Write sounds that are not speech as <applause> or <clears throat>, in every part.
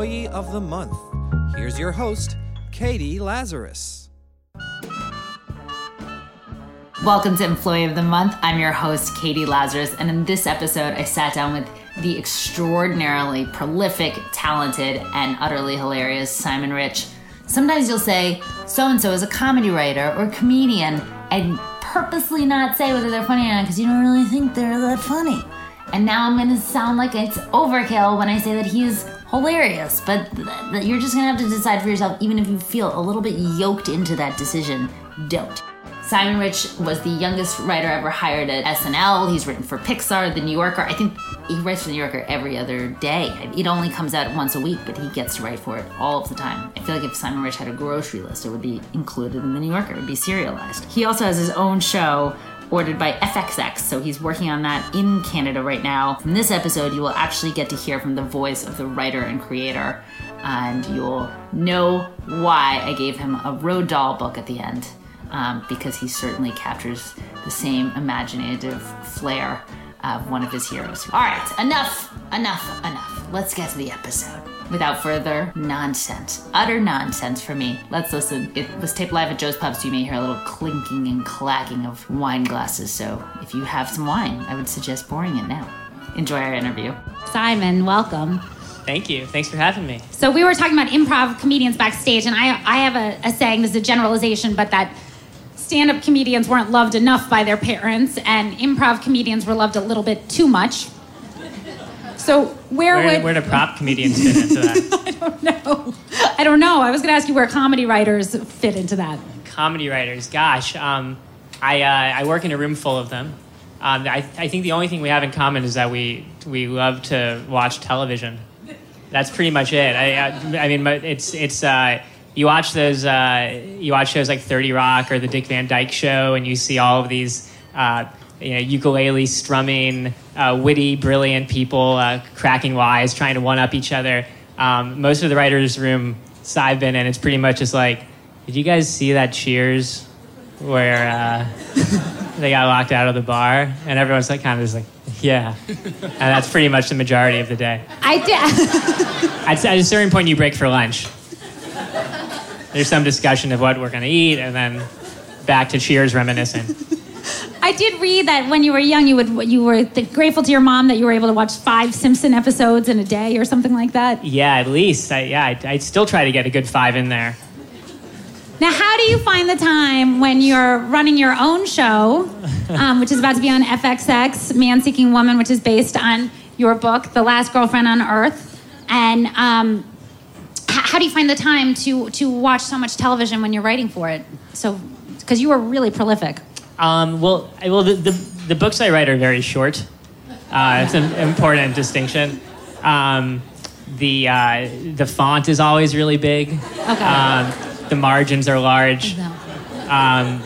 Employee of the Month. Here's your host, Catie Lazarus. Welcome to Employee of the Month. I'm your host, Catie Lazarus, and in this episode, I sat down with the extraordinarily prolific, talented, and utterly hilarious Simon Rich. Sometimes you'll say, so and so is a comedy writer or comedian, and purposely not say whether they're funny or not because you don't really think they're that funny. And now I'm gonna sound like it's overkill when I say that he's hilarious, but you're just gonna have to decide for yourself, even if you feel a little bit yoked into that decision, don't. Simon Rich was the youngest writer ever hired at SNL. He's written for Pixar, The New Yorker. I think he writes for The New Yorker every other day. It only comes out once a week, but he gets to write for it all of the time. I feel like if Simon Rich had a grocery list, it would be included in The New Yorker. It would be serialized. He also has his own show ordered by FXX, so he's working on that in Canada right now. In this episode, you will actually get to hear from the voice of the writer and creator, and you'll know why I gave him a Roald Dahl book at the end, um, because he certainly captures the same imaginative flair of one of his heroes. All right, enough, enough, enough. Let's get to the episode. Without further nonsense, utter nonsense for me. Let's listen. It was taped live at Joe's Pub, so you may hear a little clinking and clacking of wine glasses. So if you have some wine, I would suggest pouring it now. Enjoy our interview. Simon, welcome. Thank you. Thanks for having me. So we were talking about improv comedians backstage, and I, I have a, a saying, this is a generalization, but that stand-up comedians weren't loved enough by their parents, and improv comedians were loved a little bit too much. So where, Where, would where do prop comedians fit into that? <laughs> I don't know. I don't know. I was going to ask you where comedy writers fit into that. Comedy writers. Gosh, um, I, uh, I work in a room full of them. Um, I, I think the only thing we have in common is that we, we love to watch television. That's pretty much it. I, I, I mean, it's, it's, uh, you watch those, uh, you watch shows like 30 Rock or the Dick Van Dyke Show, and you see all of these uh, you know, ukulele strumming, uh, witty, brilliant people uh, cracking wise, trying to one up each other. Um, most of the writers' room I've been in, it's pretty much just like, did you guys see that Cheers where uh, <laughs> they got locked out of the bar? And everyone's like, kind of just like, yeah. And that's pretty much the majority of the day. I did. <laughs> At, at a certain point, you break for lunch. There's some discussion of what we're going to eat, and then back to Cheers reminiscing. I did read that when you were young, you would you were grateful to your mom that you were able to watch five Simpson episodes in a day or something like that. Yeah, at least. I, yeah, I, I still try to get a good five in there. Now, how do you find the time when you're running your own show, <laughs> um, which is about to be on FXX, Man Seeking Woman, which is based on your book, The Last Girlfriend on Earth, and um, how do you find the time to to watch so much television when you're writing for it? So, because you are really prolific. Um, well, I- well, the, the, the books I write are very short. Uh, it's an important distinction. Um, the uh, the font is always really big. Okay. Um, the margins are large. Um,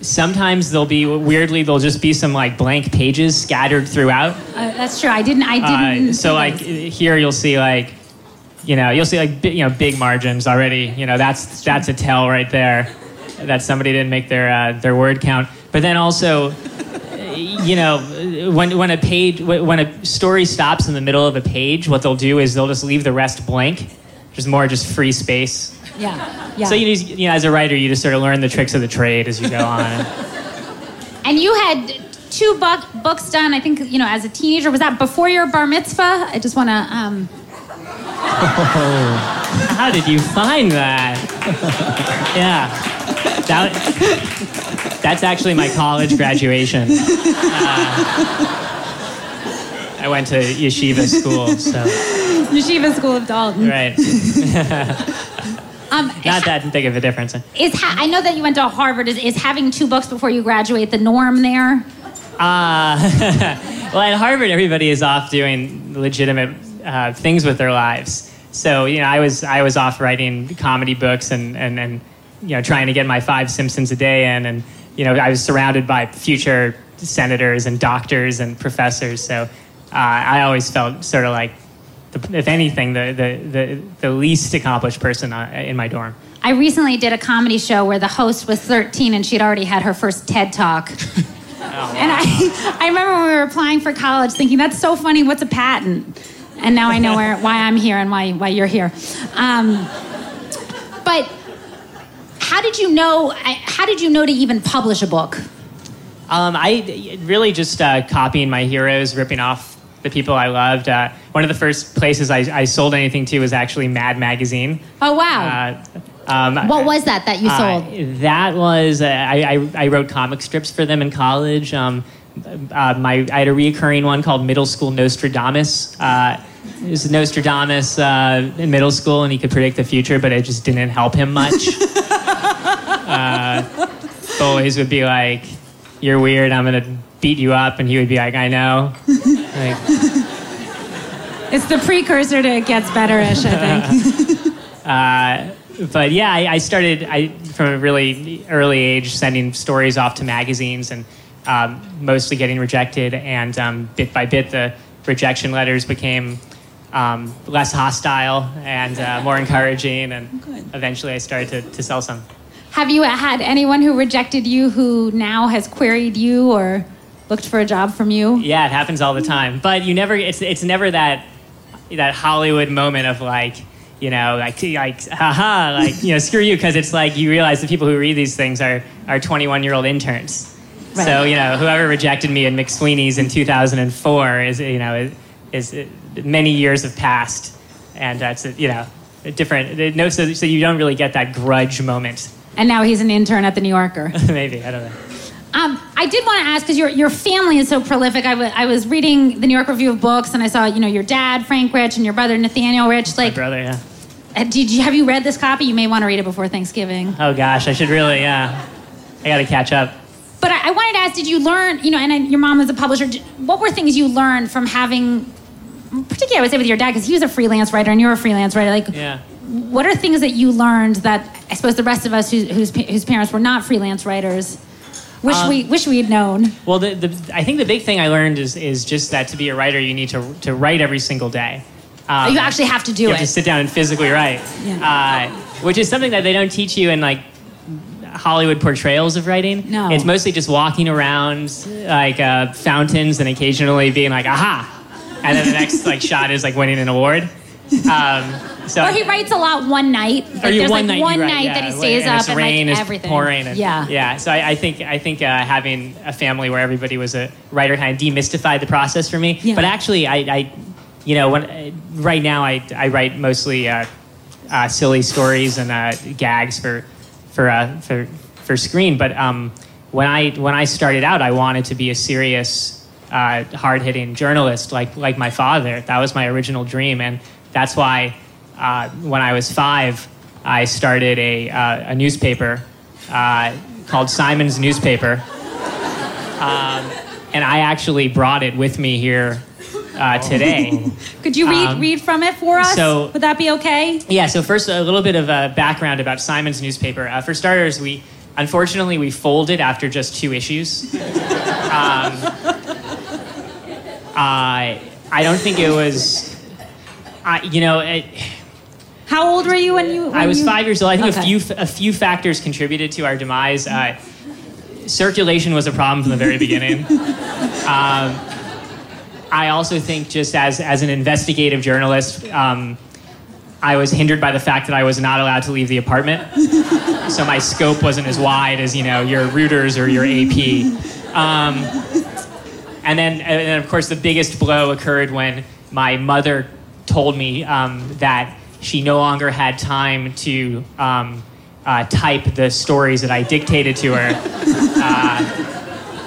sometimes there'll be weirdly there'll just be some like blank pages scattered throughout. Uh, that's true. I didn't. I Uh, didn't. so like here you'll see like you know you'll see like you know big margins already. You know that's that's a tell right there that somebody didn't make their uh, their word count. But then also. You know, when, when a page when a story stops in the middle of a page, what they'll do is they'll just leave the rest blank, just more just free space. yeah. Yeah. So you, just, you know, as a writer, you just sort of learn the tricks of the trade as you go on. <laughs> And you had two book, books done, I think, you know, as a teenager. Was that before your bar mitzvah? I just want to. Um, <laughs> How did you find that? <laughs> yeah. That, <laughs> that's actually my college graduation. Uh, I went to yeshiva school, so Yeshiva School of Dalton. right. <laughs> Um, Not that big of a difference. Is ha- I know that you went to Harvard. Is, is having two books before you graduate the norm there? Uh, <laughs> well, at Harvard, everybody is off doing legitimate uh, things with their lives. So you know, I was I was off writing comedy books and and and you know trying to get my five Simpsons a day in, and you know I was surrounded by future senators and doctors and professors. So uh, I always felt sort of like, the, if anything, the, the the the least accomplished person uh, in my dorm. I recently did a comedy show where the host was 13 and she'd already had her first TED talk. <laughs> <laughs> And I, I remember when we were applying for college thinking, that's so funny, what's a patent? and now I know where, why I'm here and why why you're here. Um, how did you know? How did you know to even publish a book? Um, I really just uh, copying my heroes, ripping off the people I loved. Uh, one of the first places I, I, sold anything to was actually Mad Magazine. Oh wow! Uh, um, what was that that you uh, sold? that was uh, I, I, I, wrote comic strips for them in college. Um, uh, my I had a recurring one called Middle School Nostradamus. it was Nostradamus in middle school, and he could predict the future, but it just didn't help him much. <laughs> bullies would be like, "You're weird. I'm gonna beat you up," and he would be like, "I know." like, <laughs> it's the precursor to it gets betterish, I think. <laughs> uh, but yeah, I, I, started I, from a really early age sending stories off to magazines and um, mostly getting rejected. And um, bit by bit, the rejection letters became um, less hostile and uh, more encouraging. And eventually, I started to, to sell some. Have you had anyone who rejected you who now has queried you or looked for a job from you? Yeah, it happens all the time. But you never it's it's never that that Hollywood moment of like, you know, like like haha, like, you know, screw you because it's like you realize the people who read these things are are 21-year-old interns. Right. So, you know, whoever rejected me in McSweeney's in 2004 is, you know, is, is uh, many years have passed and that's, you know, different. No, so, so you don't really get that grudge moment and now he's an intern at the New Yorker. <laughs> Maybe I don't know. Um, I did want to ask because your your family is so prolific. I, w- I was reading the New York Review of Books and I saw you know your dad Frank Rich and your brother Nathaniel Rich. Like My brother, yeah. Uh, did you have you read this copy? You may want to read it before Thanksgiving. Oh gosh, I should really. Yeah, I got to catch up. But I, I, wanted to ask: Did you learn? You know, and I, your mom was a publisher. Did, what were things you learned from having, particularly I would say with your dad because he was a freelance writer and you're a freelance writer. Like, yeah what are things that you learned that I suppose the rest of us whose, whose, whose parents were not freelance writers wish um, we wish we had known? Well, the, the, I think the big thing I learned is is just that to be a writer, you need to to write every single day. Um, you actually have to do you it. You have to sit down and physically write, yeah. uh, which is something that they don't teach you in like Hollywood portrayals of writing. No, it's mostly just walking around like uh, fountains and occasionally being like, "Aha!" and then the next like <laughs> shot is like winning an award. Um, so or he writes a lot one night. Like, or there's one like night, one night yeah. that he stays and up and rain like is everything. pouring. And, yeah, yeah. So I, I think I think uh, having a family where everybody was a writer kind of demystified the process for me. Yeah. But actually, I, I you know, when uh, right now I, I write mostly uh, uh, silly stories and uh, gags for for uh, for for screen. But um, when I when I started out, I wanted to be a serious, uh, hard hitting journalist like like my father. That was my original dream, and that's why uh, when I was five, I started a, uh, a newspaper uh, called Simon's Newspaper. Um, and I actually brought it with me here uh, today. <laughs> Could you read, um, read from it for us? So, Would that be okay? Yeah, so first, a little bit of a background about Simon's Newspaper. Uh, for starters, we unfortunately we folded after just two issues. Um, I don't think it was, you know, it, how old were you when you? When I was you... five years old. I think okay. a few a few factors contributed to our demise. Uh, circulation was a problem from the very beginning. <laughs> um, I also think, just as as an investigative journalist, um, I was hindered by the fact that I was not allowed to leave the apartment, <laughs> so my scope wasn't as wide as you know your Reuters or your AP. Um, and then, and then, of course, the biggest blow occurred when my mother told me um, that she no longer had time to um, uh, type the stories that I dictated to her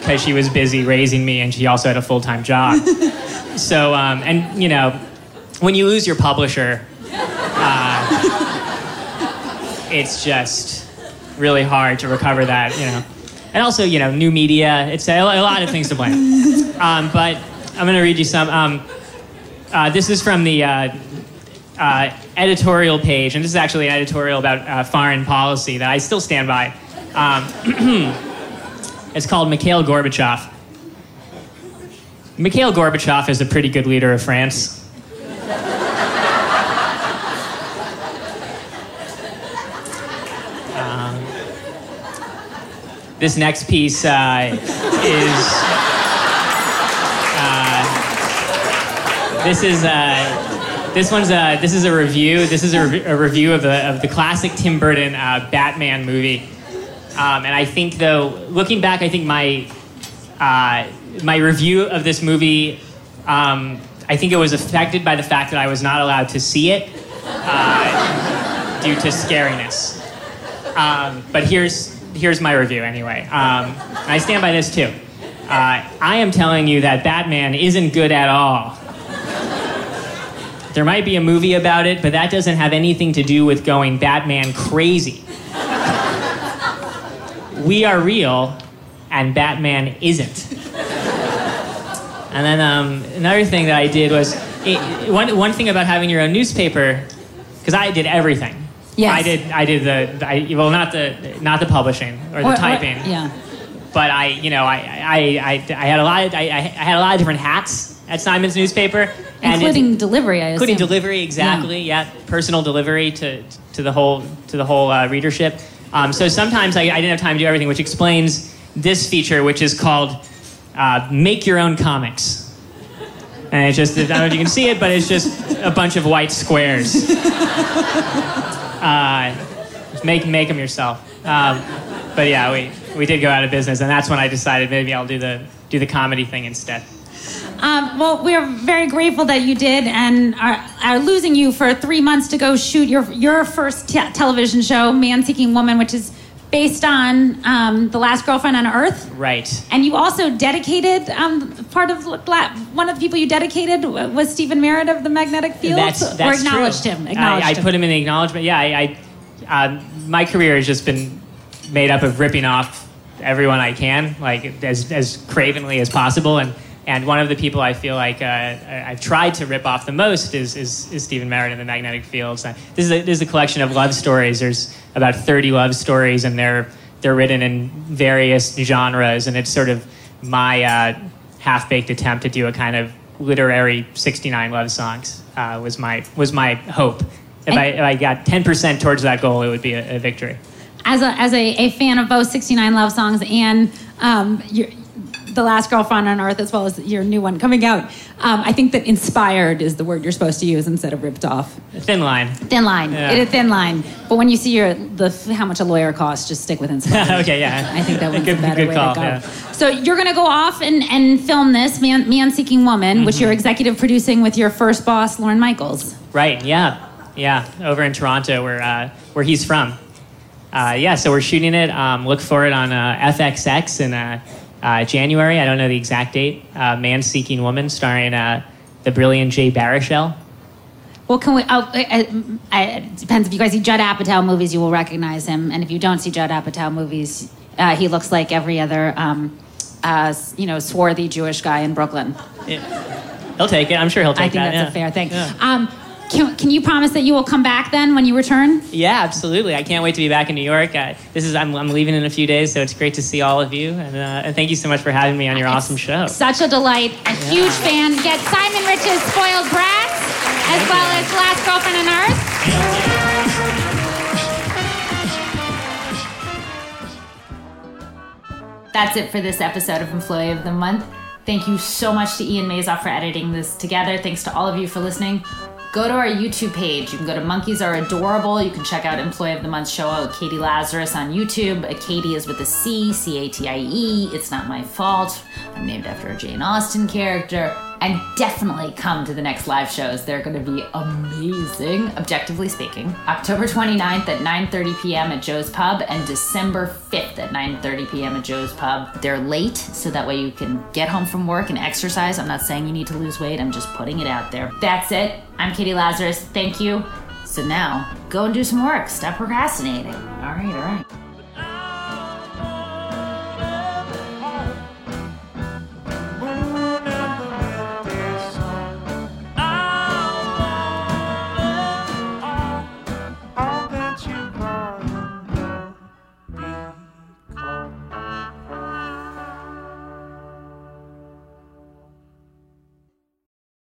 because uh, she was busy raising me and she also had a full time job. So, um, and you know, when you lose your publisher, uh, it's just really hard to recover that, you know. And also, you know, new media, it's a, a lot of things to blame. Um, but I'm going to read you some. Um, uh, this is from the uh, uh, editorial page, and this is actually an editorial about uh, foreign policy that I still stand by. Um, <clears throat> it's called Mikhail Gorbachev. Mikhail Gorbachev is a pretty good leader of France. <laughs> Um, this next piece uh, is this is uh, this one's a, this is a review. This is a, re- a review of the of the classic Tim Burton uh, Batman movie. Um, and I think though, looking back, I think my uh, my review of this movie, um, I think it was affected by the fact that I was not allowed to see it uh, due to scariness. Um, but here's here's my review anyway. Um, I stand by this too. Uh, I am telling you that Batman isn't good at all. There might be a movie about it, but that doesn't have anything to do with going Batman crazy. We are real, and Batman isn't. And then um, another thing that I did was it, one, one thing about having your own newspaper, because I did everything. Yes. I did. I did the. I, well, not the not the publishing or the what- typing yeah. but I, you know, I, I, I, I had a lot of, I, I had a lot of different hats at Simon's newspaper, and Including it, delivery, I including assume. delivery, exactly, yeah. personal delivery to to the whole to the whole uh, readership. Um, so sometimes I, I didn't have time to do everything, which explains this feature, which is called uh, "Make Your Own Comics." And it's just, I don't know if you can see it, but it's just a bunch of white squares. Uh, just make, make them yourself. Um, but yeah, we, we did go out of business, and that's when I decided maybe I'll do the, do the comedy thing instead. Um, well, we are very grateful that you did and are, are losing you for three months to go shoot your, your first te- television show, Man Seeking Woman, which is based on um, The Last Girlfriend on Earth. Right. And you also dedicated um, part of one of the people you dedicated was Stephin Merritt of the Magnetic Field, That's, or acknowledged true. him. Acknowledged I, I him. put him in the acknowledgement. Yeah, I, I um, my career has just been made up of ripping off everyone I can, like as as cravenly as possible. And and one of the people I feel like uh, I've tried to rip off the most is is, is Stephin Merritt in the Magnetic Fields. Uh, This is a, this is a collection of love stories. There's about 30 love stories, and they're they're written in various genres, and it's sort of my uh, half-baked attempt to do a kind of literary 69 love songs uh, was my was my hope. If I, if I got 10% towards that goal, it would be a, a victory. as a, as a, a fan of both 69 love songs and um, your, the last girlfriend on earth as well as your new one coming out um, i think that inspired is the word you're supposed to use instead of ripped off A thin line. thin line Yeah. it a thin line but when you see your the how much a lawyer costs just stick with inspired <laughs> okay, yeah. I think that <laughs> one's good, a better good way call, to go. yeah. So you're going to go off and, and film this Man, Man Seeking Woman, which Mm-hmm. you're executive producing with your first boss, Lorne Michaels. Right. Yeah. Yeah. Over in Toronto, where uh, where he's from. Uh, yeah. So we're shooting it. Um, look for it on uh, FXX in uh, uh, January. I don't know the exact date. Uh, Man Seeking Woman, starring uh, the brilliant Jay Baruchel. Well, can we? Oh, it depends. If you guys see Judd Apatow movies, you will recognize him, and if you don't see Judd Apatow movies, uh, he looks like every other, um, uh, you know, swarthy Jewish guy in Brooklyn. He'll take it. I'm sure he'll take it. I think that. that's yeah. a fair thing. Yeah. Um, can, can you promise that you will come back then when you return? Yeah, absolutely. I can't wait to be back in New York. Uh, this is I'm, I'm leaving in a few days, so it's great to see all of you. And, uh, and thank you so much for having me on your awesome show. Such a delight. A huge fan. Get Simon Rich's Spoiled Brats, as well as Last Girlfriend on Earth. That's it for this episode of Employee of the Month. Thank you so much to Ian Mazoff for editing this together. Thanks to all of you for listening. Go to our YouTube page. You can go to Monkeys Are Adorable. You can check out Employee of the Month show with Catie Lazarus on YouTube. Catie is with a C, C A T I E. It's not my fault. I'm named after a Jane Austen character. And definitely come to the next live shows. They're going to be amazing, objectively speaking. October 29th at 9:30 p.m. at Joe's Pub and December 5th at 9:30 p.m. at Joe's Pub. They're late, so that way you can get home from work and exercise. I'm not saying you need to lose weight. I'm just putting it out there. That's it. I'm Catie Lazarus. Thank you. So now, go and do some work. Stop procrastinating. All right, all right.